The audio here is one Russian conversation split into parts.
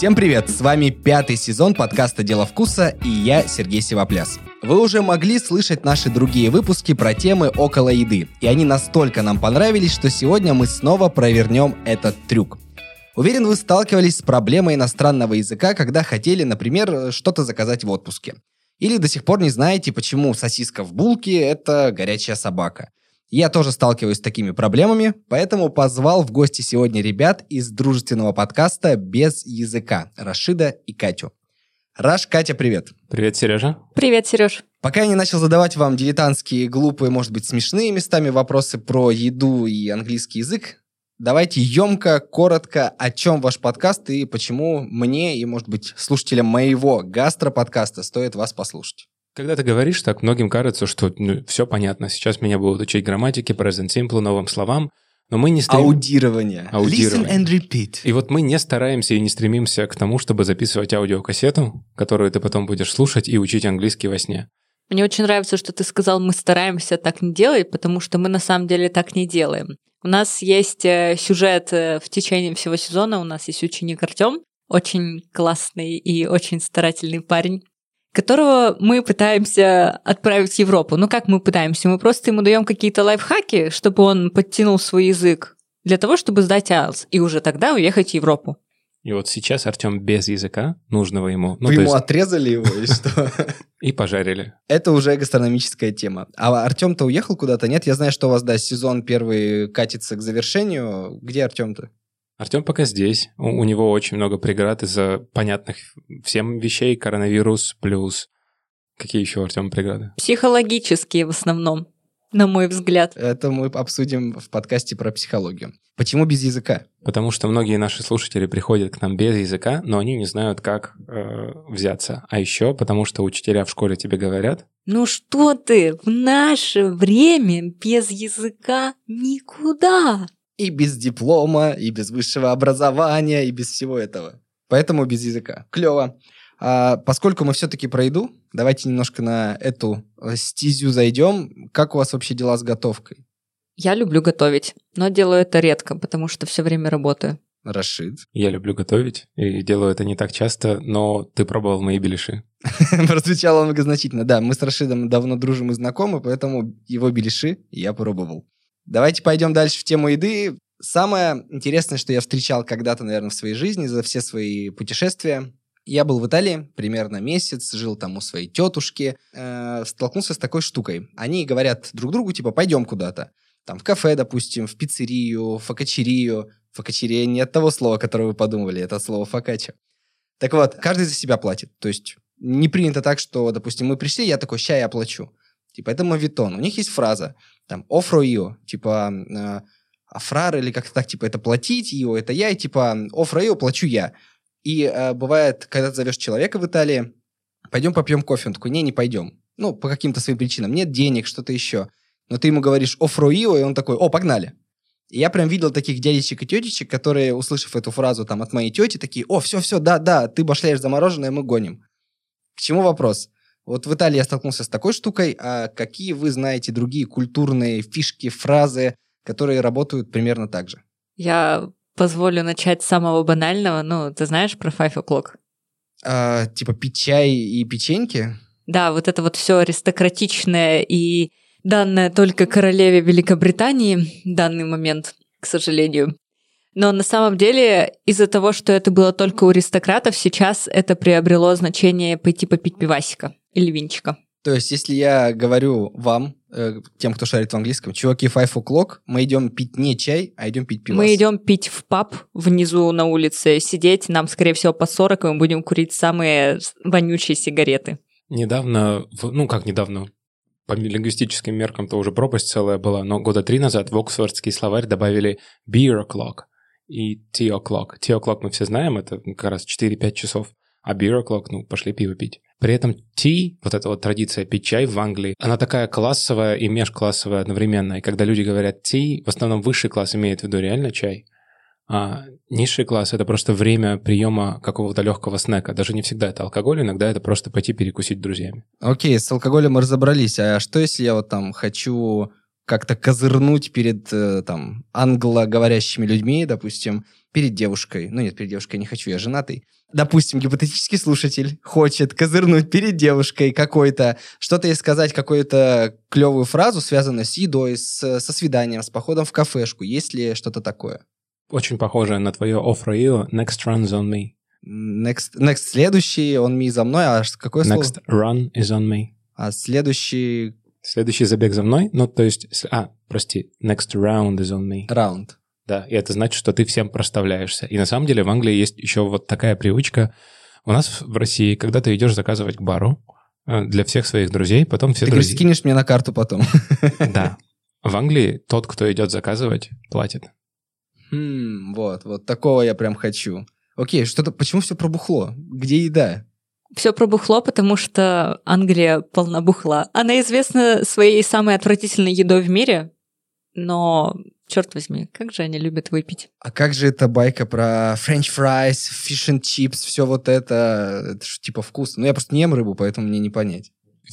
Всем привет! С вами пятый сезон подкаста «Дело вкуса» и я, Сергей Сивопляс. Вы уже могли слышать наши другие выпуски про темы около еды, и они настолько нам понравились, что сегодня мы снова провернем этот трюк. Уверен, вы сталкивались с проблемой иностранного языка, когда хотели, например, что-то заказать в отпуске. Или до сих пор не знаете, почему сосиска в булке – это горячая собака. Я тоже сталкиваюсь с такими проблемами, поэтому позвал в гости сегодня ребят из дружественного подкаста «Без языка» Рашида и Катю. Раш, Катя, привет. Привет, Сережа. Привет, Сереж. Пока я не начал задавать вам дилетантские, глупые, может быть, смешные местами вопросы про еду и английский язык, давайте емко, коротко, о чем ваш подкаст и почему мне и, может быть, слушателям моего гастроподкаста стоит вас послушать. Когда ты говоришь так, многим кажется, что ну, все понятно. Сейчас меня будут учить грамматике, present simple, новым словам. Но мы не стремимся... Аудирование. Аудирование. Listen and repeat. И вот мы не стараемся и не стремимся к тому, чтобы записывать аудиокассету, которую ты потом будешь слушать и учить английский во сне. Мне очень нравится, что ты сказал, мы стараемся так не делать, потому что мы на самом деле так не делаем. У нас есть э, сюжет э, в течение всего сезона, у нас есть ученик Артем, очень классный и очень старательный парень которого мы пытаемся отправить в Европу. Ну как мы пытаемся? Мы просто ему даем какие-то лайфхаки, чтобы он подтянул свой язык для того, чтобы сдать IELTS и уже тогда уехать в Европу. И вот сейчас Артем без языка, нужного ему. Ну, Вы ему есть... отрезали его и что? И пожарили. Это уже гастрономическая тема. А Артем-то уехал куда-то? Нет, я знаю, что у вас, да, сезон первый катится к завершению. Где Артем-то? Артем пока здесь. У, у него очень много преград из-за понятных всем вещей. Коронавирус плюс... Какие еще, Артем, преграды? Психологические в основном, на мой взгляд. Это мы обсудим в подкасте про психологию. Почему без языка? Потому что многие наши слушатели приходят к нам без языка, но они не знают, как э, взяться. А еще потому что учителя в школе тебе говорят... Ну что ты, в наше время без языка никуда и без диплома, и без высшего образования, и без всего этого. Поэтому без языка. Клево. А поскольку мы все-таки про еду, давайте немножко на эту э, стезю зайдем. Как у вас вообще дела с готовкой? Я люблю готовить, но делаю это редко, потому что все время работаю. Рашид. Я люблю готовить и делаю это не так часто, но ты пробовал мои беляши. Прозвучало многозначительно. Да, мы с Рашидом давно дружим и знакомы, поэтому его беляши я пробовал. Давайте пойдем дальше в тему еды. Самое интересное, что я встречал когда-то, наверное, в своей жизни за все свои путешествия, я был в Италии примерно месяц, жил там у своей тетушки, э, столкнулся с такой штукой. Они говорят друг другу, типа, пойдем куда-то. Там в кафе, допустим, в пиццерию, в фокачерию. Фокачерия не от того слова, которое вы подумали, это от слова фокаччо. Так вот, каждый за себя платит. То есть не принято так, что, допустим, мы пришли, я такой, ща я оплачу. Типа, это мавитон. У них есть фраза, там, офро ио, типа, э, афрар или как-то так, типа, это платить ио, это я, и типа, офро ио плачу я. И э, бывает, когда ты зовешь человека в Италии, пойдем попьем кофе, он такой, не, не пойдем. Ну, по каким-то своим причинам. Нет денег, что-то еще. Но ты ему говоришь офро и он такой, о, погнали. И я прям видел таких дядечек и тетечек, которые, услышав эту фразу там от моей тети, такие, о, все-все, да-да, ты башляешь за мороженое, мы гоним. К чему вопрос? Вот в Италии я столкнулся с такой штукой, а какие вы знаете другие культурные фишки, фразы, которые работают примерно так же? Я позволю начать с самого банального. Ну, ты знаешь про Five O'Clock? А, типа пить чай и печеньки? Да, вот это вот все аристократичное и данное только королеве Великобритании в данный момент, к сожалению. Но на самом деле из-за того, что это было только у аристократов, сейчас это приобрело значение пойти попить пивасика или винчика. То есть, если я говорю вам, э, тем, кто шарит в английском, чуваки, five o'clock, мы идем пить не чай, а идем пить пиво. Мы идем пить в паб внизу на улице, сидеть, нам, скорее всего, по 40, и мы будем курить самые вонючие сигареты. Недавно, ну как недавно, по лингвистическим меркам-то уже пропасть целая была, но года три назад в Оксфордский словарь добавили beer o'clock и tea o'clock. Tea o'clock мы все знаем, это как раз 4-5 часов, а beer o'clock, ну, пошли пиво пить. При этом tea, вот эта вот традиция пить чай в Англии, она такая классовая и межклассовая одновременно. И когда люди говорят tea, в основном высший класс имеет в виду реально чай, а низший класс — это просто время приема какого-то легкого снека. Даже не всегда это алкоголь, иногда это просто пойти перекусить с друзьями. Окей, с алкоголем мы разобрались. А что если я вот там хочу как-то козырнуть перед э, там англоговорящими людьми, допустим, перед девушкой. Ну нет, перед девушкой я не хочу, я женатый. Допустим, гипотетический слушатель хочет козырнуть перед девушкой какой-то, что-то ей сказать, какую-то клевую фразу, связанную с едой, с, со свиданием, с походом в кафешку. Есть ли что-то такое? Очень похоже на твое off you, next runs on me. Next, next следующий, он me за мной, а какое next слово? run is on me. А следующий... Следующий забег за мной, ну, то есть... А, прости, next round is on me. Раунд. Да, и это значит, что ты всем проставляешься. И на самом деле в Англии есть еще вот такая привычка. У нас в России, когда ты идешь заказывать к бару э, для всех своих друзей, потом все Ты друзья... говоришь, скинешь мне на карту потом. Да. В Англии тот, кто идет заказывать, платит. Хм, вот, вот такого я прям хочу. Окей, что-то, почему все пробухло? Где еда? Все пробухло, потому что Англия полна бухла. Она известна своей самой отвратительной едой в мире, но, черт возьми, как же они любят выпить. А как же эта байка про french fries, fish and chips, все вот это, это ж типа вкусно. Ну, я просто не ем рыбу, поэтому мне не понять.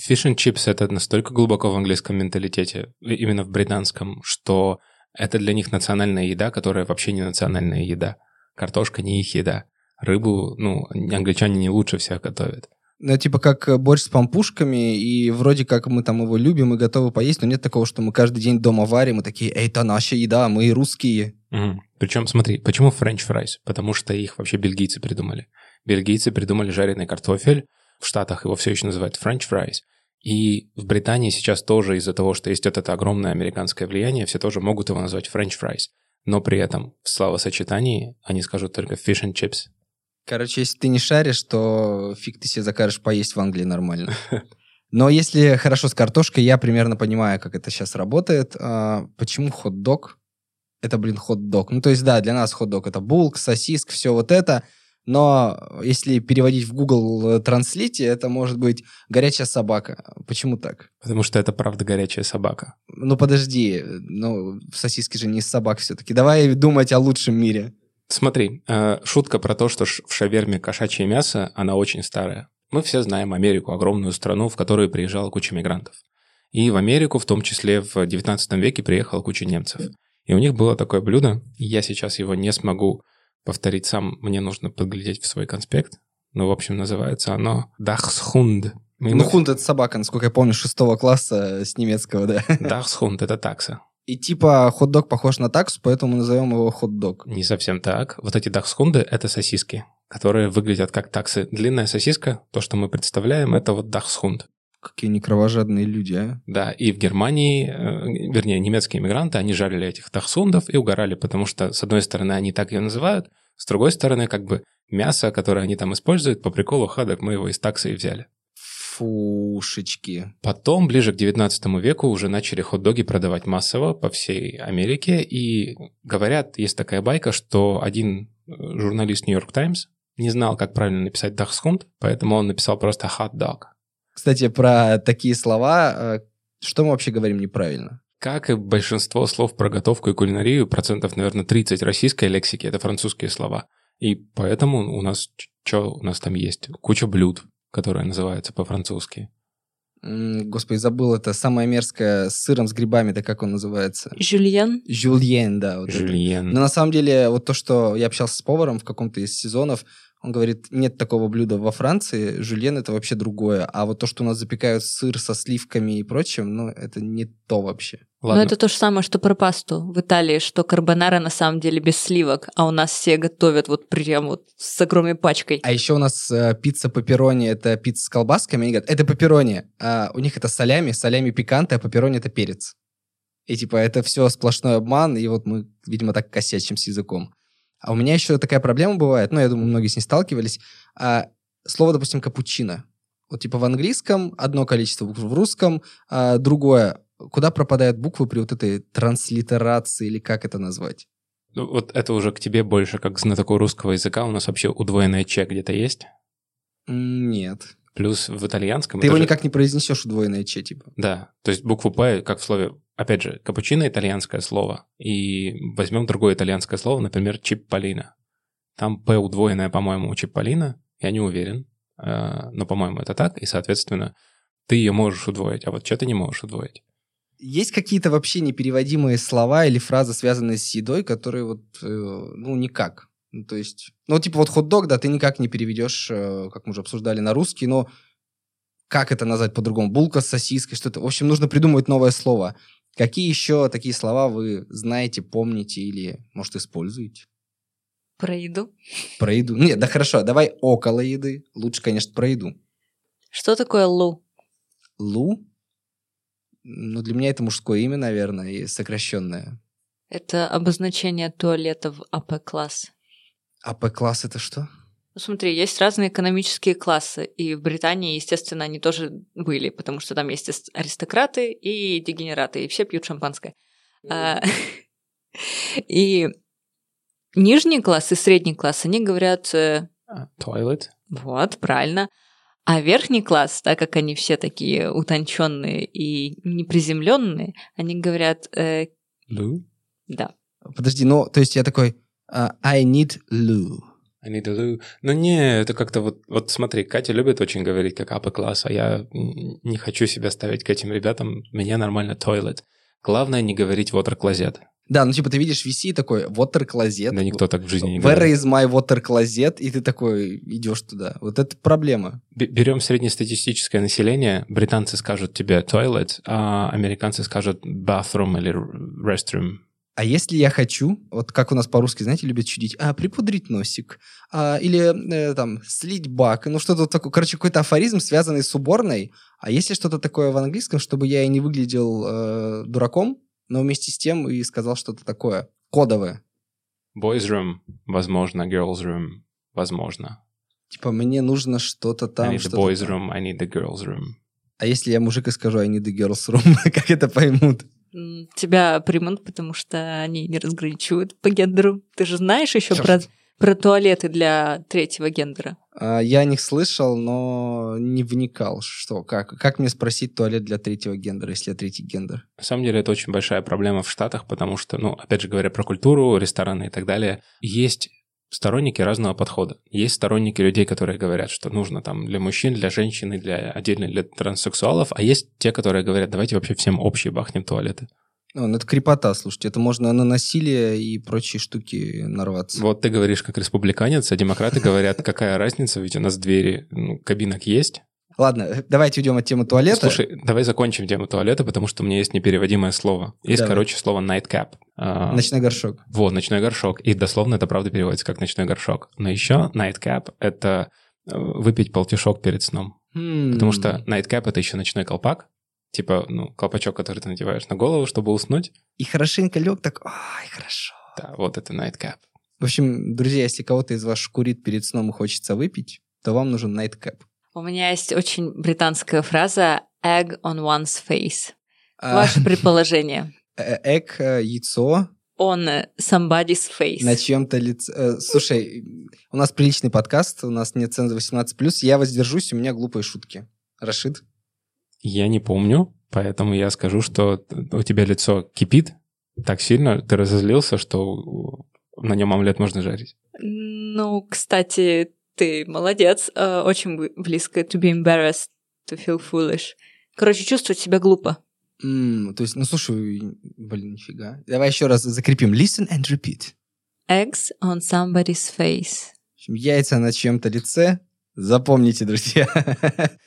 Fish and chips — это настолько глубоко в английском менталитете, именно в британском, что это для них национальная еда, которая вообще не национальная еда. Картошка не их еда. Рыбу, ну, англичане не лучше всех готовят. Ну, типа как борщ с пампушками, и вроде как мы там его любим и готовы поесть, но нет такого, что мы каждый день дома варим и такие, эй, это наша еда, мы русские. Угу. Причем, смотри, почему French fries? Потому что их вообще бельгийцы придумали. Бельгийцы придумали жареный картофель, в Штатах его все еще называют French fries. И в Британии сейчас тоже из-за того, что есть вот это огромное американское влияние, все тоже могут его назвать French fries. Но при этом в словосочетании они скажут только fish and chips. Короче, если ты не шаришь, то фиг ты себе закажешь поесть в Англии нормально. Но если хорошо с картошкой, я примерно понимаю, как это сейчас работает. А, почему хот-дог? Это, блин, хот-дог. Ну, то есть, да, для нас хот-дог это булк, сосиск, все вот это. Но если переводить в Google Translate, это может быть горячая собака. Почему так? Потому что это правда горячая собака. Ну подожди, ну сосиски же не из собак все-таки. Давай думать о лучшем мире. Смотри, э, шутка про то, что в шаверме кошачье мясо, она очень старая. Мы все знаем Америку, огромную страну, в которую приезжала куча мигрантов. И в Америку, в том числе в 19 веке, приехала куча немцев. И у них было такое блюдо, я сейчас его не смогу повторить сам, мне нужно подглядеть в свой конспект. Ну, в общем, называется оно Dachshund. Ну, хунд — это собака, насколько я помню, шестого класса с немецкого, да. Dachshund — это такса. И типа хот-дог похож на таксу, поэтому назовем его хот-дог. Не совсем так. Вот эти дахсхунды — это сосиски, которые выглядят как таксы. Длинная сосиска, то, что мы представляем, это вот дахсхунд. Какие они кровожадные люди, а? Да, и в Германии, э, вернее, немецкие иммигранты, они жарили этих дахсхундов и угорали, потому что, с одной стороны, они так ее называют, с другой стороны, как бы мясо, которое они там используют, по приколу ходок мы его из таксы и взяли. Фушечки. Потом, ближе к 19 веку, уже начали хот-доги продавать массово по всей Америке. И говорят, есть такая байка, что один э, журналист Нью-Йорк Таймс не знал, как правильно написать «дахсхунд», поэтому он написал просто «hot dog». Кстати, про такие слова, э, что мы вообще говорим неправильно? Как и большинство слов про готовку и кулинарию, процентов, наверное, 30 российской лексики — это французские слова. И поэтому у нас, что у нас там есть? Куча блюд, которая называется по-французски. Господи, забыл это самое мерзкое с сыром, с грибами, да как он называется? Жюльен? Жюльен, да. Вот Жюльен. Но на самом деле, вот то, что я общался с поваром в каком-то из сезонов, он говорит, нет такого блюда во Франции, жюльен это вообще другое. А вот то, что у нас запекают сыр со сливками и прочим, ну, это не то вообще. Ладно. Но это то же самое, что про пасту в Италии, что карбонара на самом деле без сливок, а у нас все готовят вот прям вот с огромной пачкой. А еще у нас э, пицца пепперони, это пицца с колбасками, они говорят, это пепперони. А у них это солями, солями пиканты, а пепперони это перец. И типа это все сплошной обман, и вот мы, видимо, так косячим с языком. А у меня еще такая проблема бывает, ну, я думаю, многие с ней сталкивались. А, слово, допустим, капучино. Вот типа в английском одно количество букв, в русском а, другое. Куда пропадают буквы при вот этой транслитерации, или как это назвать? Ну, вот это уже к тебе больше как знатоку русского языка. У нас вообще удвоенное «ч» где-то есть? Нет. Плюс в итальянском... Ты его даже- никак не произнесешь удвоенное «ч», типа. Да, то есть букву «п», как в слове, опять же, капучино – итальянское слово, и возьмем другое итальянское слово, например, чипполино. Там «п» удвоенное, по-моему, у чипполино, я не уверен, э, но, по-моему, это так, и, соответственно, ты ее можешь удвоить, а вот что ты не можешь удвоить. Есть какие-то вообще непереводимые слова или фразы, связанные с едой, которые вот, э, ну, никак. Ну, то есть, ну, типа вот хот-дог, да, ты никак не переведешь, э, как мы уже обсуждали, на русский, но как это назвать по-другому? Булка с сосиской, что-то. В общем, нужно придумывать новое слово. Какие еще такие слова вы знаете, помните или, может, используете? Про еду. Про еду. Нет, да хорошо, давай около еды. Лучше, конечно, про еду. Что такое лу? Лу? Ну, для меня это мужское имя, наверное, и сокращенное. Это обозначение туалета в АП-класс. АП-класс это что? Ну, смотри, есть разные экономические классы, и в Британии, естественно, они тоже были, потому что там есть аристократы и дегенераты, и все пьют шампанское. А, И нижний класс и средний класс, они говорят, э, Toilet. вот, правильно. А верхний класс, так как они все такие утонченные и неприземленные, они говорят, э, Loo. да. Подожди, ну, то есть я такой, а, I need loo. I need a loo. Ну не, это как-то вот, вот смотри, Катя любит очень говорить как апа класс, а я не хочу себя ставить к этим ребятам. Мне нормально toilet. Главное не говорить water closet. Да, ну типа ты видишь VC такой, water closet. Да никто так в жизни не Where говорит. is my water closet? И ты такой идешь туда. Вот это проблема. Б- Берем среднестатистическое население, британцы скажут тебе toilet, а американцы скажут bathroom или restroom. А если я хочу, вот как у нас по-русски, знаете, любят чудить, а, припудрить носик, а, или э, там, слить бак, ну что-то такое, короче, какой-то афоризм, связанный с уборной, а если что-то такое в английском, чтобы я и не выглядел э, дураком, но вместе с тем и сказал что-то такое кодовое. Boys room, возможно, girls room, возможно. Типа, мне нужно что-то там, I need the boys room, I need the girls room. А если я мужик и скажу, I need the girls room, как это поймут? Тебя примут, потому что они не разграничивают по гендеру. Ты же знаешь еще про, про туалеты для третьего гендера? А, Я о них слышал, но не вникал, что, как. Как мне спросить туалет для третьего гендера, если я третий гендер? На самом деле это очень большая проблема в Штатах, потому что, ну, опять же говоря про культуру, рестораны и так далее, есть сторонники разного подхода. Есть сторонники людей, которые говорят, что нужно там для мужчин, для женщин для отдельно для транссексуалов, а есть те, которые говорят, давайте вообще всем общие бахнем туалеты. Ну, это крепота, слушайте. Это можно на насилие и прочие штуки нарваться. Вот ты говоришь как республиканец, а демократы говорят, какая разница, ведь у нас двери ну, кабинок есть. Ладно, давайте уйдем от темы туалета. Слушай, давай закончим тему туалета, потому что у меня есть непереводимое слово. Есть, Давай. короче, слово nightcap. А, Ночной горшок. Вот, ночной горшок. И дословно это правда переводится как ночной горшок. Но еще nightcap — это э, выпить полтишок перед сном. Потому что nightcap — это еще ночной колпак. Типа, ну, колпачок, который ты надеваешь на голову, чтобы уснуть. И хорошенько лег так, ай, хорошо. Да, вот это nightcap. В общем, друзья, если кого-то из вас шкурит перед сном и хочется выпить, то вам нужен найткэп. У меня есть очень британская фраза «egg on one's face». А, Ваше предположение. э, Эк, э, яйцо On somebody's face. на чьем-то лице. Э, Слушай, у нас приличный подкаст, у нас нет цензуры 18+, я воздержусь, у меня глупые шутки. Рашид? Я не помню, поэтому я скажу, что у тебя лицо кипит так сильно, ты разозлился, что на нем омлет можно жарить. Ну, кстати, ты молодец. э, Очень бли- близко. To be embarrassed, to feel foolish. Короче, чувствовать себя глупо. М, то есть, ну слушай, блин, нифига. Давай еще раз закрепим. Listen and repeat. Eggs on somebody's face. Яйца на чьем-то лице. Запомните, друзья.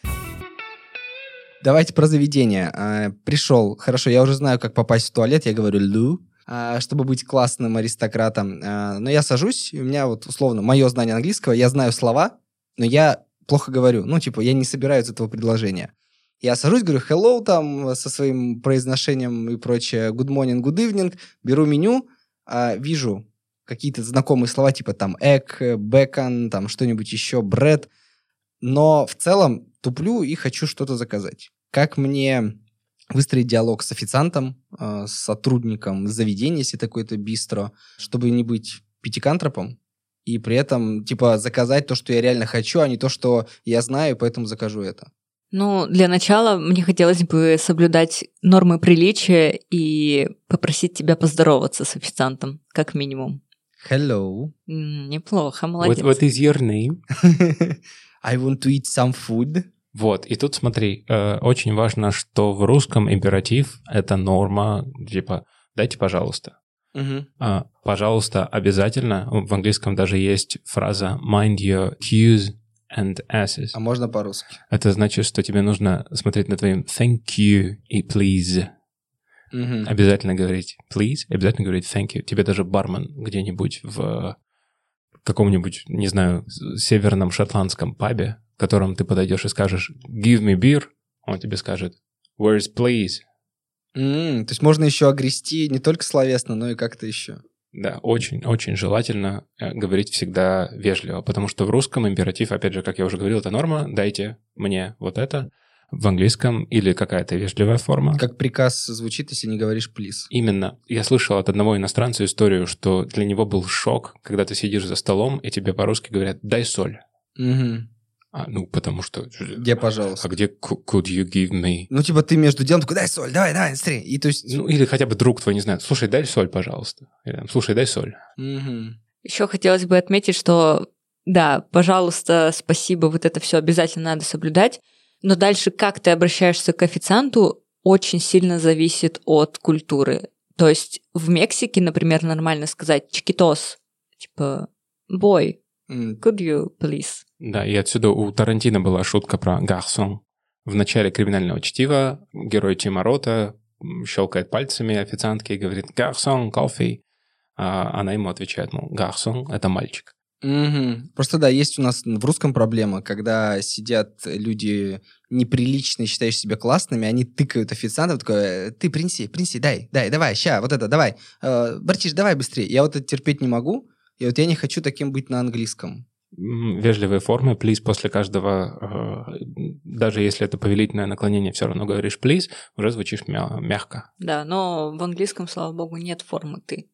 Давайте про заведение. А, Пришел, хорошо, я уже знаю, как попасть в туалет, я говорю «лу», чтобы быть классным аристократом. А, Но я сажусь, и у меня вот условно мое знание английского, я знаю слова, но я плохо говорю. Ну, типа, я не собираю из этого предложения. Я сажусь, говорю hello там со своим произношением и прочее, good morning, good evening, беру меню, а, вижу какие-то знакомые слова, типа там эк, бекон, там что-нибудь еще, бред, но в целом туплю и хочу что-то заказать. Как мне выстроить диалог с официантом, э, с сотрудником заведения, если такое-то бистро, чтобы не быть пятикантропом, и при этом, типа, заказать то, что я реально хочу, а не то, что я знаю, и поэтому закажу это. Ну, для начала мне хотелось бы соблюдать нормы приличия и попросить тебя поздороваться с официантом, как минимум. Hello. М, Неплохо, What, молодец. what is your name? I want to eat some food. Вот, и тут смотри, э, очень важно, что в русском императив — это норма, типа, дайте, пожалуйста. Мгм. А, пожалуйста, обязательно. В английском даже есть фраза mind your cues and asses. А можно по-русски? Это значит, что тебе нужно смотреть на твоим thank you и please. Мгм. Обязательно говорить please, обязательно говорить thank you. Тебе даже бармен где-нибудь в каком-нибудь, не знаю, северном шотландском пабе, в котором ты подойдешь и скажешь give me beer, он тебе скажет where's please. М, То есть можно еще огрести не только словесно, но и как-то еще. Да, очень-очень желательно э, говорить всегда вежливо, потому что в русском императив, опять же, как я уже говорил, это норма, дайте мне вот это. В английском или какая-то вежливая форма. Как приказ звучит, если не говоришь please. Именно. Я слышал от одного иностранца историю, что для него был шок, когда ты сидишь за столом, и тебе по-русски говорят «дай соль». Мгм. А, ну, потому что... Где, пожалуйста? А где could you give me? Ну, типа, ты между делом такой, дай соль, давай, давай, быстрее. И то есть... Ну, или хотя бы друг твой, не знаю, слушай, дай соль, пожалуйста. Или, там, слушай, дай соль. Мгм. Еще хотелось бы отметить, что да, пожалуйста, спасибо, вот это все обязательно надо соблюдать. Но дальше, как ты обращаешься к официанту, очень сильно зависит от культуры. То есть в Мексике, например, нормально сказать чикитос, типа boy, М, could you please? Да, и отсюда у Тарантино была шутка про гарсон. В начале криминального чтива герой Тима Рота щелкает пальцами официантки и говорит «Гарсон, кофе». А она ему отвечает, мол, «Гарсон — это мальчик». Мгм. Просто да, есть у нас в русском проблема, когда сидят люди неприличные, считаешь себя классными, они тыкают официантов, такой, «Э, ты принеси, принеси, дай, дай, давай, ща, вот это, давай, э, братиш, давай быстрее. Я вот это терпеть не могу, и вот я не хочу таким быть на английском. Вежливые формы, please после каждого, э, даже если это повелительное наклонение, все равно говоришь please, уже звучишь мя- мягко. Да, но в английском, слава богу, нет формы ты.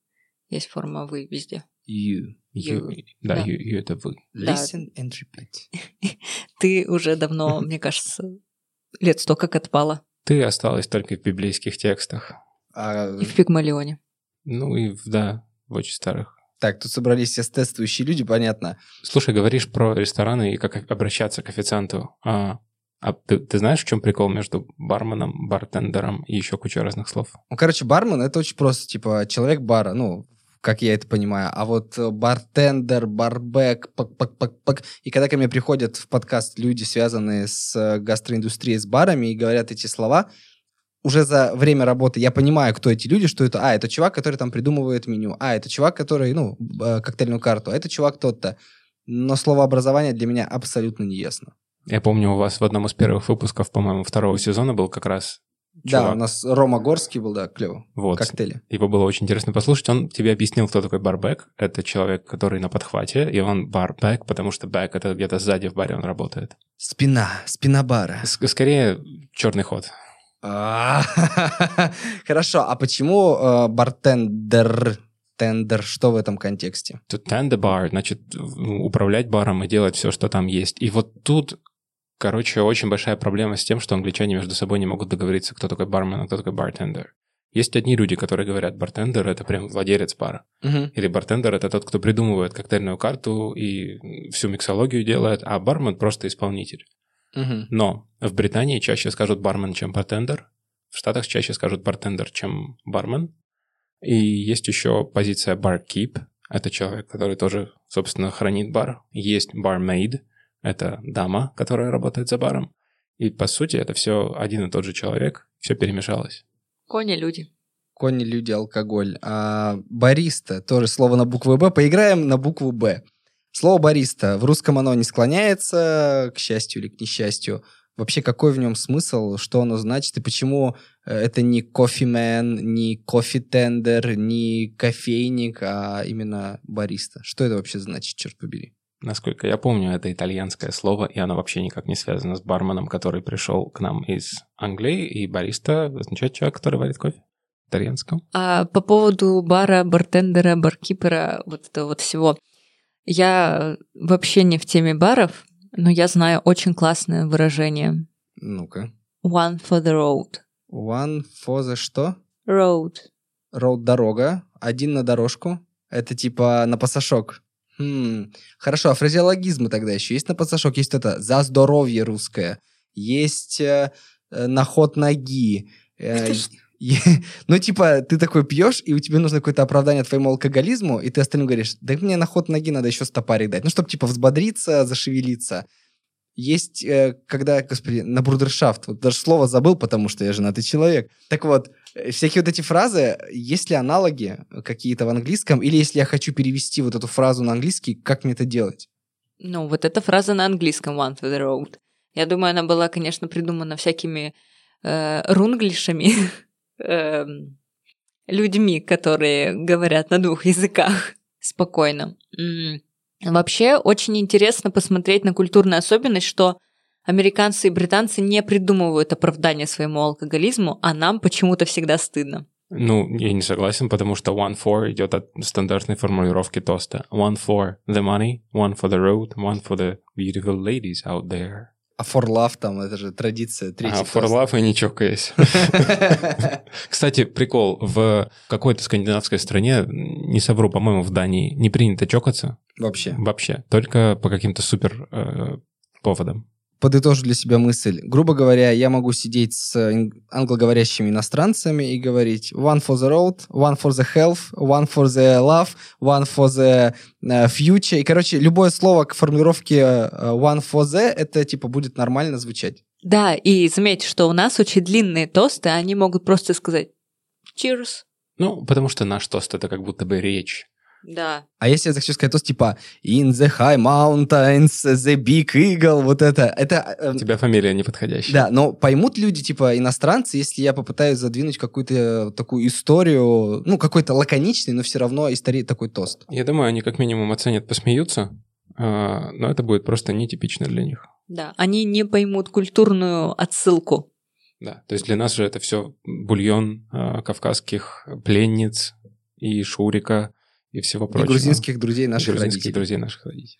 Есть форма вы везде. You. You- You. да, Да. you- you это вы. Да. Listen and repeat. Ты уже давно, мне кажется, лет сто как отпала. Ты осталась только в библейских текстах. А, И в Пигмалионе. Ну и, в- да, в очень старых. Так, тут собрались эстетствующие люди, понятно. Слушай, говоришь про рестораны и как обращаться к официанту. А, а ты, ты знаешь, в чем прикол между барменом, бартендером и еще куча разных слов? Ну, короче, бармен — это очень просто, типа, человек бара, ну, как я это понимаю. А вот э, бартендер, барбек, пак-пак-пак-пак. И когда ко мне приходят в подкаст люди, связанные с э, гастроиндустрией, с барами, и говорят эти слова, уже за время работы я понимаю, кто эти люди, что это... А, это чувак, который там придумывает меню. А, это чувак, который, ну, э, коктейльную карту. А это чувак тот-то. Но слово образование для меня абсолютно не ясно. Я помню, у вас в одном из первых выпусков, по-моему, второго сезона был как раз Да, чувак. у нас Рома Горский был, да, клево. Вот. Коктейли. Его было очень интересно послушать. Он тебе объяснил, кто такой барбек. Это человек, который на подхвате, и он барбек, потому что бэк — это где-то сзади в баре он работает. Спина, спина бара. С- скорее, черный ход. А, Хорошо, а почему э, бартендер, tender, что в этом контексте? To tend the bar, значит, ну, управлять баром и делать все, что там есть. И вот тут, короче, очень большая проблема с тем, что англичане между собой не могут договориться, кто такой бармен, а кто такой bartender. Есть одни люди, которые говорят, bartender — это прям владелец бара. Мгм. Или bartender — это тот, кто придумывает коктейльную карту и всю миксологию делает, а бармен — просто исполнитель. Мгм. Но в Британии чаще скажут бармен, чем bartender. В Штатах чаще скажут бартендер, чем бармен. И есть еще позиция barkeep. Это человек, который тоже, собственно, хранит бар. Есть barmaid. Это дама, которая работает за баром. И, по сути, это все один и тот же человек. Все перемешалось. Кони люди. Кони, люди, алкоголь. А бариста, тоже слово на букву «Б». Поиграем на букву «Б». Слово бариста. В русском оно не склоняется, к счастью или к несчастью. Вообще, какой в нем смысл, что оно значит, и почему э, это не кофемен, не кофе-тендер, не кофейник, а именно бариста? Что это вообще значит, черт побери? Насколько я помню, это итальянское слово, и оно вообще никак не связано с барменом, который пришел к нам из Англии, и бариста означает человек, который варит кофе. В итальянском. А по поводу бара, бартендера, баркипера, вот этого вот всего. Я вообще не в теме баров, но я знаю очень классное выражение. Ну-ка. One for the road. One for the что? Road. Роуд дорога, один на дорожку. Это типа на пасашок. Хм. Хорошо, а фразеологизмы тогда еще есть на пасашок? Есть это «за здоровье русское». есть э, э, наход ноги. э, е- Ну, типа, ты такой пьешь, и у тебя нужно какое-то оправдание твоему алкоголизму, и ты остальным говоришь, да мне на ход ноги надо еще стопарик дать. Ну, чтобы, типа, взбодриться, зашевелиться. Есть, э, когда, господи, на брудершафт, вот даже слово забыл, потому что я женатый человек. Так вот, э, всякие вот эти фразы, есть ли аналоги какие-то в английском, или если я хочу перевести вот эту фразу на английский, как мне это делать? Ну, вот эта фраза на английском «one for the road». Я думаю, она была, конечно, придумана всякими э, рунглишами, эм, людьми, которые говорят на двух языках спокойно. Вообще, очень интересно посмотреть на культурную особенность, что американцы и британцы не придумывают оправдания своему алкоголизму, а нам почему-то всегда стыдно. Ну, я не согласен, потому что one for идет от стандартной формулировки тоста. One for the money, one for the road, one for the beautiful ladies out there. А for love там, это же традиция. Третий А for love и не чокаясь. Кстати, прикол, в какой-то скандинавской стране, не совру, по-моему, в Дании, не принято чокаться Вообще. вообще, только по каким-то супер э, поводам. Подытожу для себя мысль. Грубо говоря, я могу сидеть с англоговорящими иностранцами и говорить one for the road, one for the health, one for the love, one for the э, future. И, короче, любое слово к формулировке э, one for the, это, типа, будет нормально звучать. Да, и заметьте, что у нас очень длинные тосты, они могут просто сказать cheers. Ну, потому что наш тост это как будто бы речь. Да. А если я захочу сказать тост, типа in the high mountains, the big eagle, вот это, это... э, У тебя фамилия неподходящая. Да, но поймут люди, типа, иностранцы, если я попытаюсь задвинуть какую-то такую историю, ну, какой-то лаконичный, но все равно истории такой тост. Я думаю, они как минимум оценят, посмеются, а, но это будет просто нетипично для них. Да, они не поймут культурную отсылку. Да, то есть для нас же это все бульон а, кавказских пленниц и Шурика и всего И прочего. грузинских друзей И наших грузинских родителей. друзей наших родителей.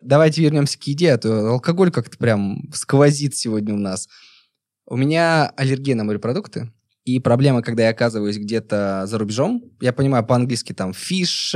Давайте вернемся к еде, а то алкоголь как-то прям сквозит сегодня у нас. У меня аллергия на морепродукты. И проблема, когда я оказываюсь где-то за рубежом, я понимаю по-английски там фиш,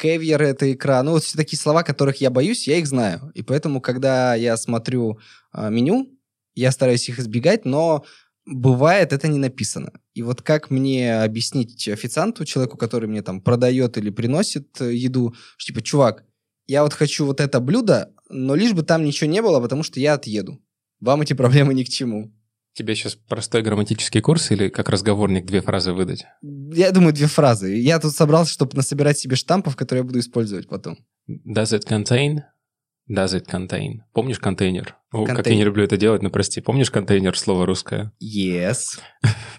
кевьер это икра, ну вот все такие слова, которых я боюсь, я их знаю. И поэтому, когда я смотрю а, меню, я стараюсь их избегать, но бывает это не написано. И вот как мне объяснить официанту, человеку, который мне там продает или приносит э, еду, что типа, чувак, я вот хочу вот это блюдо, но лишь бы там ничего не было, потому что я отъеду. Вам эти проблемы ни к чему. Тебе сейчас простой грамматический курс или как разговорник две фразы выдать? Я думаю, две фразы. Я тут собрался, чтобы насобирать себе штампов, которые я буду использовать потом. Does it contain? Does it contain? Помнишь контейнер? О, как я Контейнер. не люблю это делать, но прости. Помнишь контейнер, слово русское? Yes.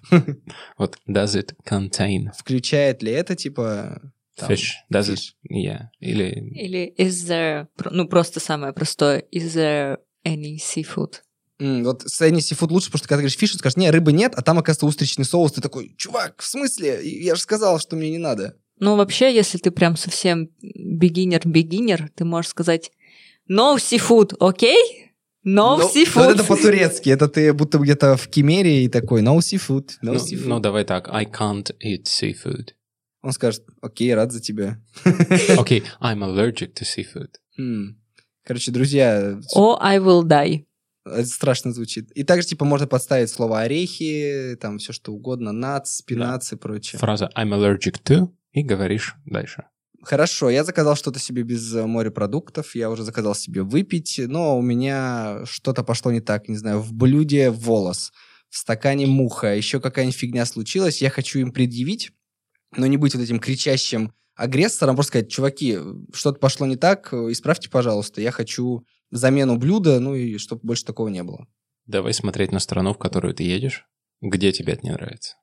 Вот, does it contain Включает ли это, типа... там, fish? Does it? Yeah. Или Или is there, ну просто самое простое, is there any seafood? Вот с Энни Сифуд лучше, потому что когда ты говоришь фиш, ты скажешь, не, рыбы нет, а там, оказывается, устричный соус. Ты такой, чувак, в смысле? Я же сказал, что мне не надо. Ну вообще, если ты прям совсем beginner-beginner, ты можешь сказать no seafood, окей? No Ну, seafood. вот это по-турецки. Это ты будто где-то в Кемере и такой, no seafood, no Ну, seafood. ну, давай так. I can't eat seafood. Он скажет, окей, рад за тебя. Окей, I'm allergic to seafood. М. Короче, друзья, Or I will die. это страшно звучит. И также, типа, можно подставить слово орехи, там все что угодно, нац, спинац и прочее. Фраза I'm allergic to и говоришь дальше. Хорошо, я заказал что-то себе без э, морепродуктов, я уже заказал себе выпить, но у меня что-то пошло не так, не знаю, в блюде волос, в стакане муха, еще какая-нибудь фигня случилась, я хочу им предъявить, но не быть вот этим кричащим агрессором, просто сказать, чуваки, что-то пошло не так, исправьте, пожалуйста, я хочу замену блюда, ну и чтобы больше такого не было. Давай смотреть на страну, в которую ты едешь. Где тебе это не нравится?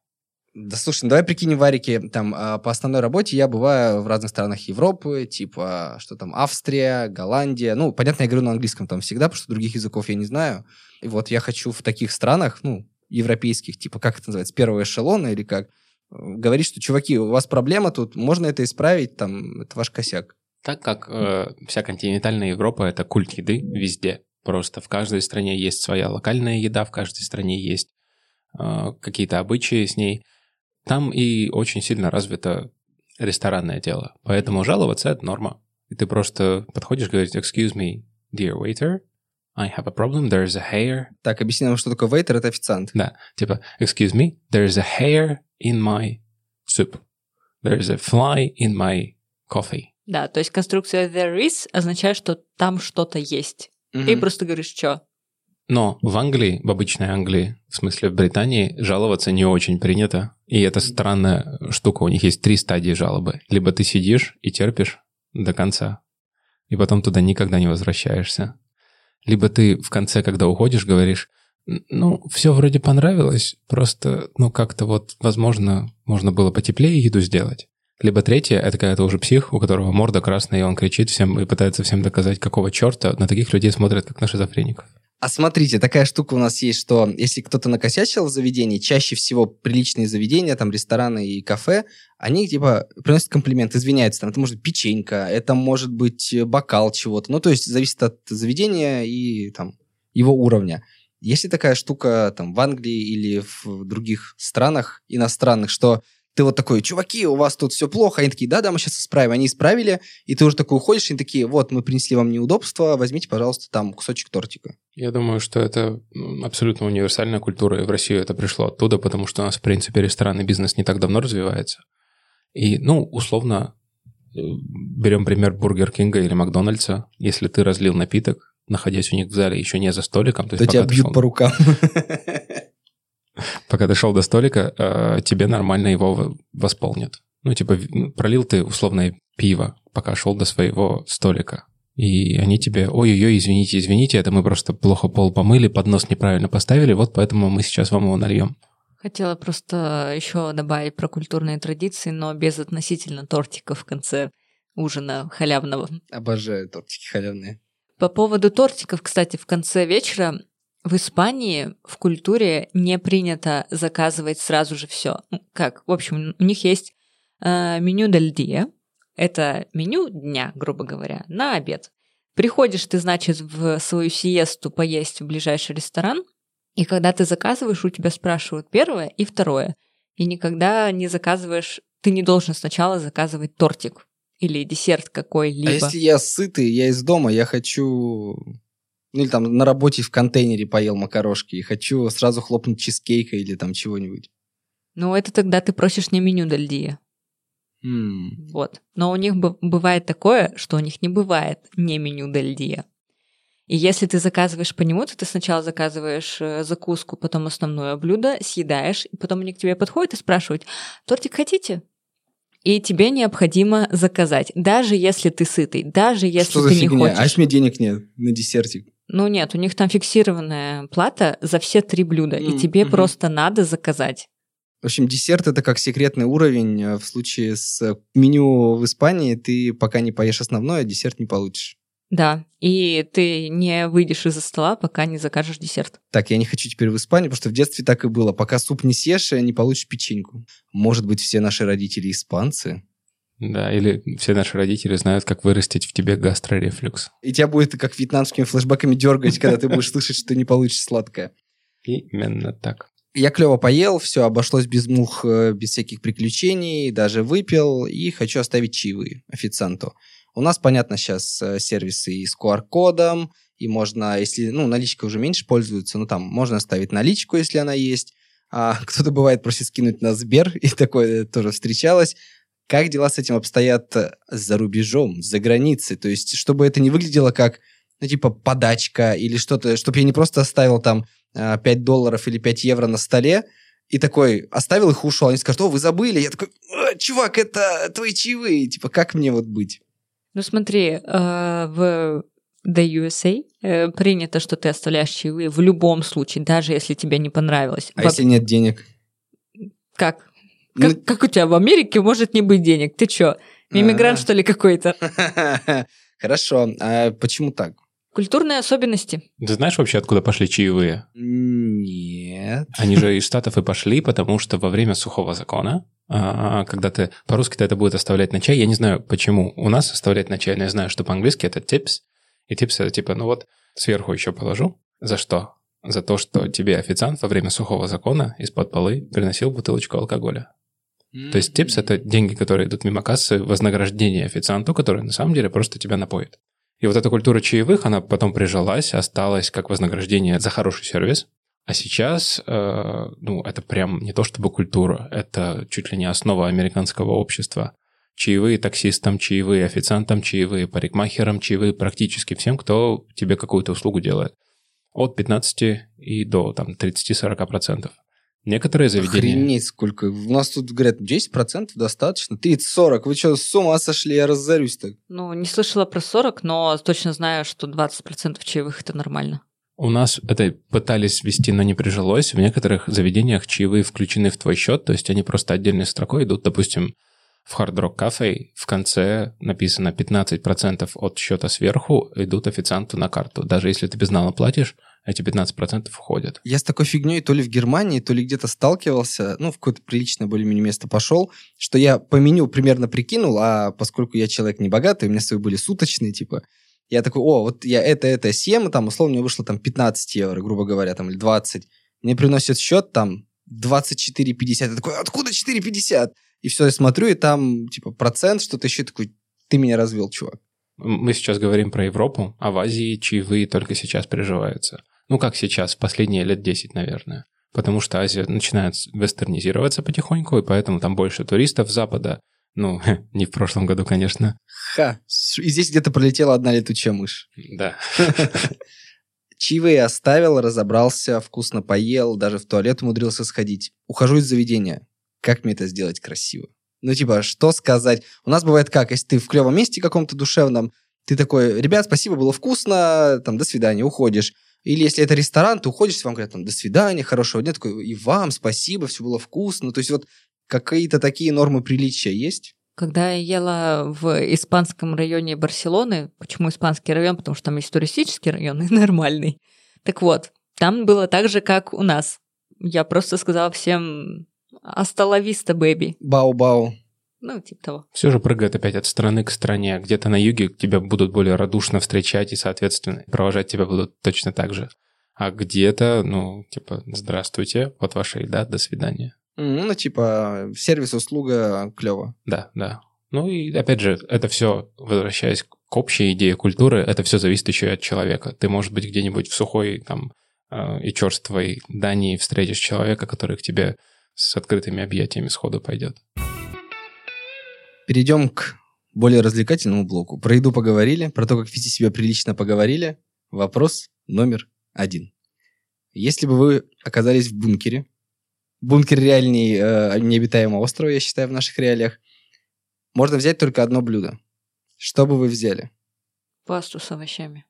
Да слушай, ну давай прикинем варики, там, а, по основной работе я бываю в разных странах Европы, типа, что там, Австрия, Голландия, ну, понятно, я говорю на английском там всегда, потому что других языков я не знаю, и вот я хочу в таких странах, ну, европейских, типа, как это называется, первого эшелона или как, э, говорить, что, чуваки, у вас проблема тут, можно это исправить, там, это ваш косяк. Так как э, вся континентальная Европа это культ еды везде. Просто в каждой стране есть своя локальная еда, в каждой стране есть э, какие-то обычаи с ней. Там и очень сильно развито ресторанное дело. Поэтому жаловаться это норма. И ты просто подходишь, говоришь, excuse me, dear waiter, I have a problem, there's a hair. Так, объясни нам, что такое waiter, это официант. Да, типа, excuse me, there's a hair in my soup. There's a fly in my coffee. Да, то есть конструкция there is означает, что там что-то есть. И Мгм. просто говоришь, что? Но в Англии, в обычной Англии, в смысле в Британии, жаловаться не очень принято. И это странная штука. У них есть три стадии жалобы. Либо ты сидишь и терпишь до конца, и потом туда никогда не возвращаешься. Либо ты в конце, когда уходишь, говоришь, «Н- ну, все вроде понравилось, просто, ну, как-то вот, возможно, можно было потеплее еду сделать. Либо третье, это когда ты уже псих, у которого морда красная, и он кричит всем и пытается всем доказать, какого черта. На таких людей смотрят, как на шизофреников. А смотрите, такая штука у нас есть, что если кто-то накосячил в заведении, чаще всего приличные заведения, там рестораны и кафе, они типа приносят комплимент, извиняются, там это может быть печенька, это может быть э, бокал чего-то, ну то есть зависит от заведения и там его уровня. Если такая штука там в Англии или в других странах иностранных, что ты вот такой, чуваки, у вас тут все плохо, они такие, да-да, мы сейчас исправим. Они исправили, и ты уже такой уходишь, и они такие, вот, мы принесли вам неудобства, возьмите, пожалуйста, там кусочек тортика. Я думаю, что это м, абсолютно универсальная культура, и в Россию это пришло оттуда, потому что у нас, в принципе, ресторанный бизнес не так давно развивается. И, ну, условно, э, берем пример Бургер Кинга или Макдональдса. Если ты разлил напиток, находясь у них в зале еще не за столиком, то То есть тебя бьют шел, по рукам. пока ты шел до столика, э, тебе нормально его восполнят. Ну, типа, ну, пролил ты условное пиво, пока шел до своего столика. И они тебе, ой-ой-ой, извините, извините, это мы просто плохо пол помыли, поднос неправильно поставили, вот поэтому мы сейчас вам его нальем. Хотела просто еще добавить про культурные традиции, но без относительно тортика в конце ужина халявного. Обожаю тортики халявные. По поводу тортиков, кстати, в конце вечера в Испании в культуре не принято заказывать сразу же все. Как? В общем, у них есть э, меню дель дия. Это меню дня, грубо говоря, на обед. Приходишь ты, значит, в свою сиесту поесть в ближайший ресторан, и когда ты заказываешь, у тебя спрашивают первое и второе. И никогда не заказываешь, ты не должен сначала заказывать тортик или десерт какой-либо. А если я сытый, я из дома, я хочу... Ну, или там на работе в контейнере поел макарошки и хочу сразу хлопнуть чизкейка или там чего-нибудь. Ну, это тогда ты просишь не меню дель дия. М. Вот. Но у них бывает такое, что у них не бывает не меню дель дия. И если ты заказываешь по нему, то ты сначала заказываешь э, закуску, потом основное блюдо, съедаешь, и потом они к тебе подходят и спрашивают, тортик хотите? И тебе необходимо заказать, даже если ты сытый, даже если Что за ты не фигня? хочешь. А если мне денег нет на десертик? Ну нет, у них там фиксированная плата за все три блюда, и М, тебе мгм. просто надо заказать. В общем, десерт это как секретный уровень. э, В случае с э, меню в Испании ты пока не поешь основное, десерт не получишь. Да, и ты не выйдешь из-за стола, пока не закажешь десерт. Так, я не хочу теперь в Испанию, потому что в детстве так и было. Пока суп не съешь, э, не получишь печеньку. Может быть, все наши родители испанцы? Да, или все наши родители знают, как вырастить в тебе гастрорефлюкс. И тебя будет как вьетнамскими флешбэками дергать, когда ты будешь слышать, что не получишь сладкое. Именно так. Я клево поел, все обошлось без мух, э, без всяких приключений, даже выпил, и хочу оставить чаевые официанту. У нас, понятно, сейчас э, сервисы и с QR-кодом, и можно, если, ну, наличка уже меньше пользуется, ну, там, можно оставить наличку, если она есть. А кто-то, бывает, просит скинуть на Сбер, и такое тоже встречалось. Как дела с этим обстоят э, за рубежом, за границей? То есть, чтобы это не выглядело как, ну, типа, подачка или что-то, чтобы я не просто оставил там э, 5 долларов или 5 евро на столе, и такой оставил их ушел. Они скажут, о, вы забыли. Я такой, «Э, чувак, это твои чаевые. Типа, как мне вот быть? Ну смотри, э, в The USA э, принято, что ты оставляешь чаевые в любом случае, даже если тебе не понравилось. А Во- если нет денег? Как? Ну, Как, как у тебя в Америке может не быть денег? Ты чё, иммигрант, а. что ли, какой-то? Хорошо. А почему так? Культурные особенности. Ты знаешь вообще, откуда пошли чаевые? Нет. Они же из Штатов и пошли, потому что во время сухого закона, а, когда ты... По-русски-то это будет оставлять на чай. Я не знаю, почему у нас оставлять на чай, но я знаю, что по-английски это tips. И tips это типа, ну вот, сверху еще положу. За что? За то, что тебе официант во время сухого закона из-под полы приносил бутылочку алкоголя. То есть tips — это деньги, которые идут мимо кассы, вознаграждение официанту, который на самом деле просто тебя напоит. И вот эта культура чаевых, она потом прижилась, осталась как вознаграждение за хороший сервис. А сейчас, э, ну, это прям не то чтобы культура, это чуть ли не основа американского общества. Чаевые таксистам, чаевые официантам, чаевые парикмахерам, чаевые практически всем, кто тебе какую-то услугу делает. От 15 и до там 30-40%. Некоторые заведения... Охренеть сколько. У нас тут, говорят, 10% достаточно. 30-40. Вы что, с ума сошли? Я разорюсь так. Ну, не слышала про 40, но точно знаю, что 20% чаевых это нормально. У нас это пытались ввести, но не прижилось. В некоторых заведениях чаевые включены в твой счет, то есть они просто отдельной строкой идут, допустим, в Hard Rock Cafe в конце написано 15% от счета сверху идут официанту на карту. Даже если ты безнало платишь, эти 15% входят. Я с такой фигней то ли в Германии, то ли где-то сталкивался, ну, в какое-то приличное более-менее место пошел, что я по меню примерно прикинул, а поскольку я человек не богатый, у меня свои были суточные, типа, я такой, о, вот я это, это съем, там, условно, мне вышло там 15 евро, грубо говоря, там, или 20. Мне приносят счет там 24,50. Я такой, откуда 4,50? И все, я смотрю, и там, типа, процент, что-то еще такой, ты меня развел, чувак. Мы сейчас говорим про Европу, а в Азии чаевые только сейчас приживаются. Ну, как сейчас, последние лет 10, наверное. Потому что Азия начинает вестернизироваться потихоньку, и поэтому там больше туристов Запада. Ну, не в прошлом году, конечно. Ха, и здесь где-то пролетела одна летучая мышь. Да. Чаевые оставил, разобрался, вкусно поел, даже в туалет умудрился сходить. Ухожу из заведения. Как мне это сделать красиво? Ну, типа, что сказать? У нас бывает как, если ты в клевом месте каком-то душевном, ты такой, ребят, спасибо, было вкусно, там, до свидания, уходишь. Или если это ресторан, ты уходишь, вам говорят, там, до свидания, хорошего дня, такой, и вам спасибо, все было вкусно. То есть вот какие-то такие нормы приличия есть? Когда я ела в испанском районе Барселоны, почему испанский район? Потому что там есть туристический район и нормальный. Так вот, там было так же, как у нас. Я просто сказала всем «Асталависта, бэби». Бау-бау. Ну, типа того. Все же прыгает опять от страны к стране. Где-то на юге тебя будут более радушно встречать и, соответственно, провожать тебя будут точно так же. А где-то, ну, типа, здравствуйте, вот ваша еда, до свидания. Ну, типа, сервис-услуга клево. Да, да. Ну и опять же, это все, возвращаясь к общей идее культуры, это все зависит еще и от человека. Ты, может быть, где-нибудь в сухой там э, и черствой Дании встретишь человека, который к тебе с открытыми объятиями сходу пойдет. Перейдем к более развлекательному блоку. Про еду поговорили, про то, как вести себя прилично поговорили. Вопрос номер один. Если бы вы оказались в бункере, бункер реальней э, необитаемого острова, я считаю, в наших реалиях, можно взять только одно блюдо. Что бы вы взяли? Пасту с овощами.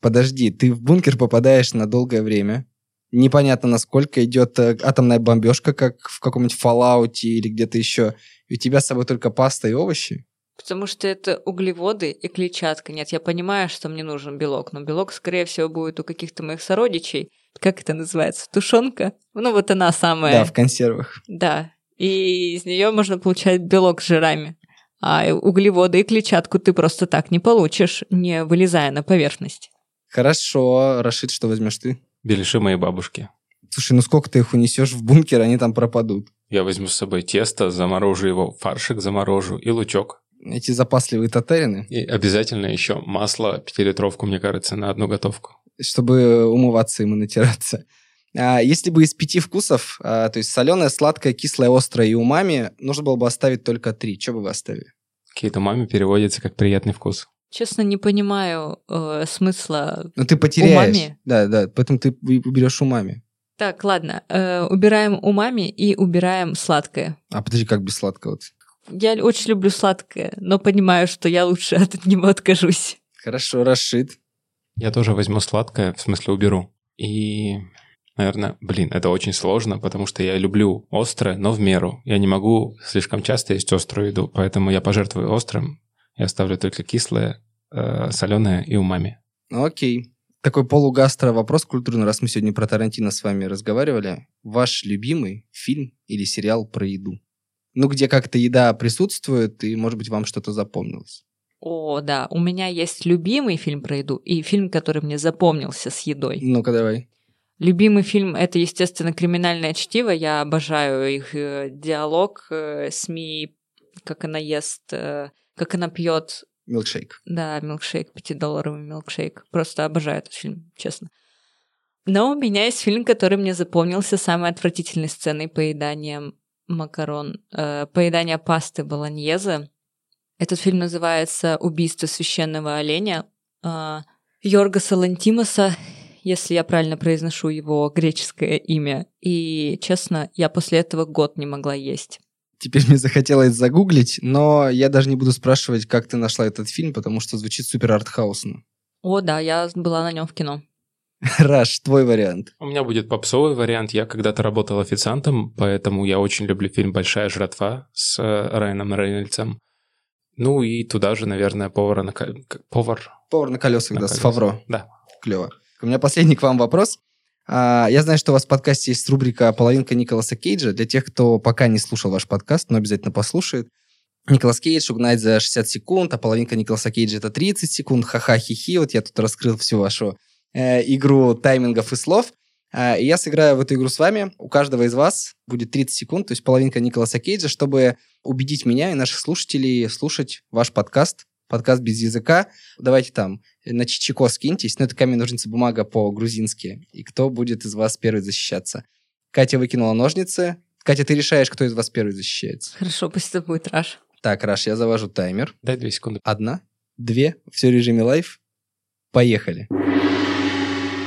Подожди, ты в бункер попадаешь на долгое время. Непонятно, насколько идет э, атомная бомбежка, как в каком-нибудь Fallout или где-то еще. И у тебя с собой только паста и овощи. Потому что это углеводы и клетчатка. Нет, я понимаю, что мне нужен белок, но белок, скорее всего, будет у каких-то моих сородичей. Как это называется? Тушенка? Ну, вот она самая. Да, в консервах. Да. И из нее можно получать белок с жирами. А углеводы и клетчатку ты просто так не получишь, не вылезая на поверхность. Хорошо. Рашид, что возьмешь ты? Беляши моей бабушки. Слушай, ну сколько ты их унесешь в бункер, они там пропадут. Я возьму с собой тесто, заморожу его, фаршик заморожу и лучок. Эти запасливые татарины. И обязательно еще масло, пятилитровку, мне кажется, на одну готовку. Чтобы умываться им и натираться. А если бы из пяти вкусов, а, то есть соленое, сладкое, кислое, острое и умами, нужно было бы оставить только три. Что бы вы оставили? Какие-то умами переводится как приятный вкус. Честно, не понимаю э, смысла Ну ты потеряешь. Умами? Да, да, поэтому ты уберешь умами. Так, ладно. Э, убираем умами и убираем сладкое. А подожди, как без сладкого? Я очень люблю сладкое, но понимаю, что я лучше от него откажусь. Хорошо, Рашид. Я тоже возьму сладкое, в смысле уберу. И, наверное, блин, это очень сложно, потому что я люблю острое, но в меру. Я не могу слишком часто есть острую еду, поэтому я пожертвую острым. Я оставлю только кислое, э, соленое и умами. Ну, окей. Такой полугастро вопрос культурный, раз мы сегодня про Тарантино с вами разговаривали. Ваш любимый фильм или сериал про еду? Ну, где как-то еда присутствует, и, может быть, вам что-то запомнилось. О, да, у меня есть любимый фильм про еду и фильм, который мне запомнился с едой. Ну-ка, давай. Любимый фильм это, естественно, криминальное чтиво. Я обожаю их э, диалог э, СМИ, как она ест, э, как она пьет Милкшейк. Да, милкшейк, пятидолларовый милкшейк. Просто обожаю этот фильм, честно. Но у меня есть фильм, который мне запомнился самой отвратительной сценой поедания макарон, э, поедания пасты болоньезе. Этот фильм называется «Убийство священного оленя». Э, Йоргаса Лантимоса, если я правильно произношу его греческое имя. И, честно, я после этого год не могла есть. Теперь мне захотелось загуглить, но я даже не буду спрашивать, как ты нашла этот фильм, потому что звучит супер артхаусно. О, да, я была на нем в кино. Раш, твой вариант. У меня будет попсовый вариант. Я когда-то работал официантом, поэтому я очень люблю фильм «Большая жратва» с э, Райаном Рейнольдсом. Ну и туда же, наверное, повара на... Повар? Повар на колесах, на да, колесах. с Фавро. Да. Клево. У меня последний к вам вопрос. А, я знаю, что у вас в подкасте есть рубрика «Половинка Николаса Кейджа». Для тех, кто пока не слушал ваш подкаст, но обязательно послушает. Николас Кейдж угнать за 60 секунд, а половинка Николаса Кейджа это 30 секунд. Ха-ха-хи-хи. Вот я тут раскрыл всю вашу э, игру таймингов и слов. Э, и я сыграю в эту игру с вами. У каждого из вас будет 30 секунд, то есть половинка Николаса Кейджа, чтобы убедить меня и наших слушателей слушать ваш подкаст подкаст без языка. Давайте там на Чичико скиньтесь. Но это камень, ножницы, бумага по-грузински. И кто будет из вас первый защищаться? Катя выкинула ножницы. Катя, ты решаешь, кто из вас первый защищается. Хорошо, пусть это будет Раш. Так, Раш, я завожу таймер. Дай две секунды. Одна, две, все в режиме live. Поехали.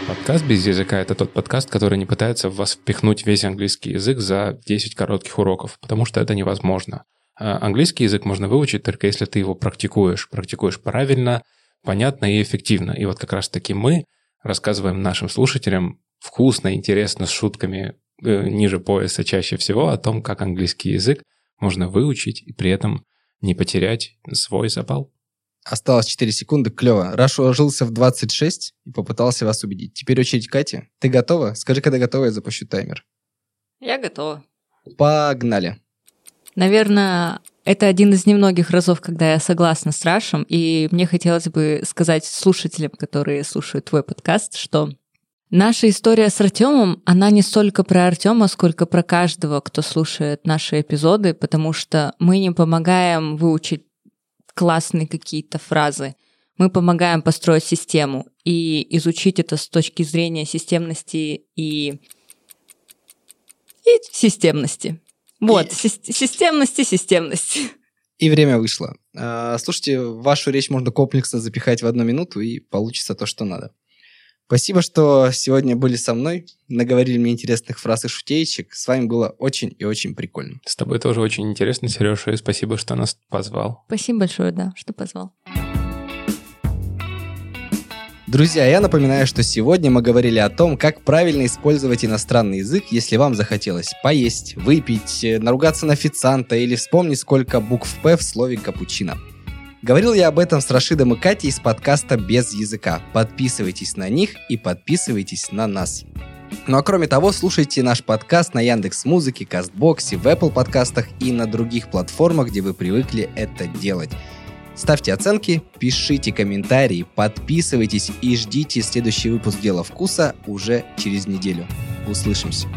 Подкаст без языка — это тот подкаст, который не пытается в вас впихнуть весь английский язык за 10 коротких уроков, потому что это невозможно. А английский язык можно выучить только если ты его практикуешь. Практикуешь правильно, понятно и эффективно. И вот как раз-таки мы рассказываем нашим слушателям вкусно, интересно, с шутками э, ниже пояса чаще всего о том, как английский язык можно выучить и при этом не потерять свой запал. Осталось 4 секунды, клево. Раш уложился в 26 и попытался вас убедить. Теперь очередь Кати. Ты готова? Скажи, когда готова, я запущу таймер. Я готова. Погнали. Наверное, это один из немногих разов, когда я согласна с Рашем, и мне хотелось бы сказать слушателям, которые слушают твой подкаст, что наша история с Артемом, она не столько про Артема, сколько про каждого, кто слушает наши эпизоды, потому что мы не помогаем выучить классные какие-то фразы. Мы помогаем построить систему и изучить это с точки зрения системности и, и системности. Вот, и... системность и системность. И время вышло. А, слушайте, вашу речь можно комплексно запихать в одну минуту, и получится то, что надо. Спасибо, что сегодня были со мной, наговорили мне интересных фраз и шутеечек. С вами было очень и очень прикольно. С тобой тоже очень интересно, Сережа, и спасибо, что нас позвал. Спасибо большое, да, что позвал. Друзья, я напоминаю, что сегодня мы говорили о том, как правильно использовать иностранный язык, если вам захотелось поесть, выпить, э, наругаться на официанта или вспомнить, сколько букв «П» в слове «капучино». Говорил я об этом с Рашидом и Катей из подкаста «Без языка». Подписывайтесь на них и подписывайтесь на нас. Ну а кроме того, слушайте наш подкаст на Яндекс Музыке, Кастбоксе, в Apple подкастах и на других платформах, где вы привыкли это делать. Ставьте оценки, пишите комментарии, подписывайтесь и ждите следующий выпуск «Дела вкуса» уже через неделю. Услышимся.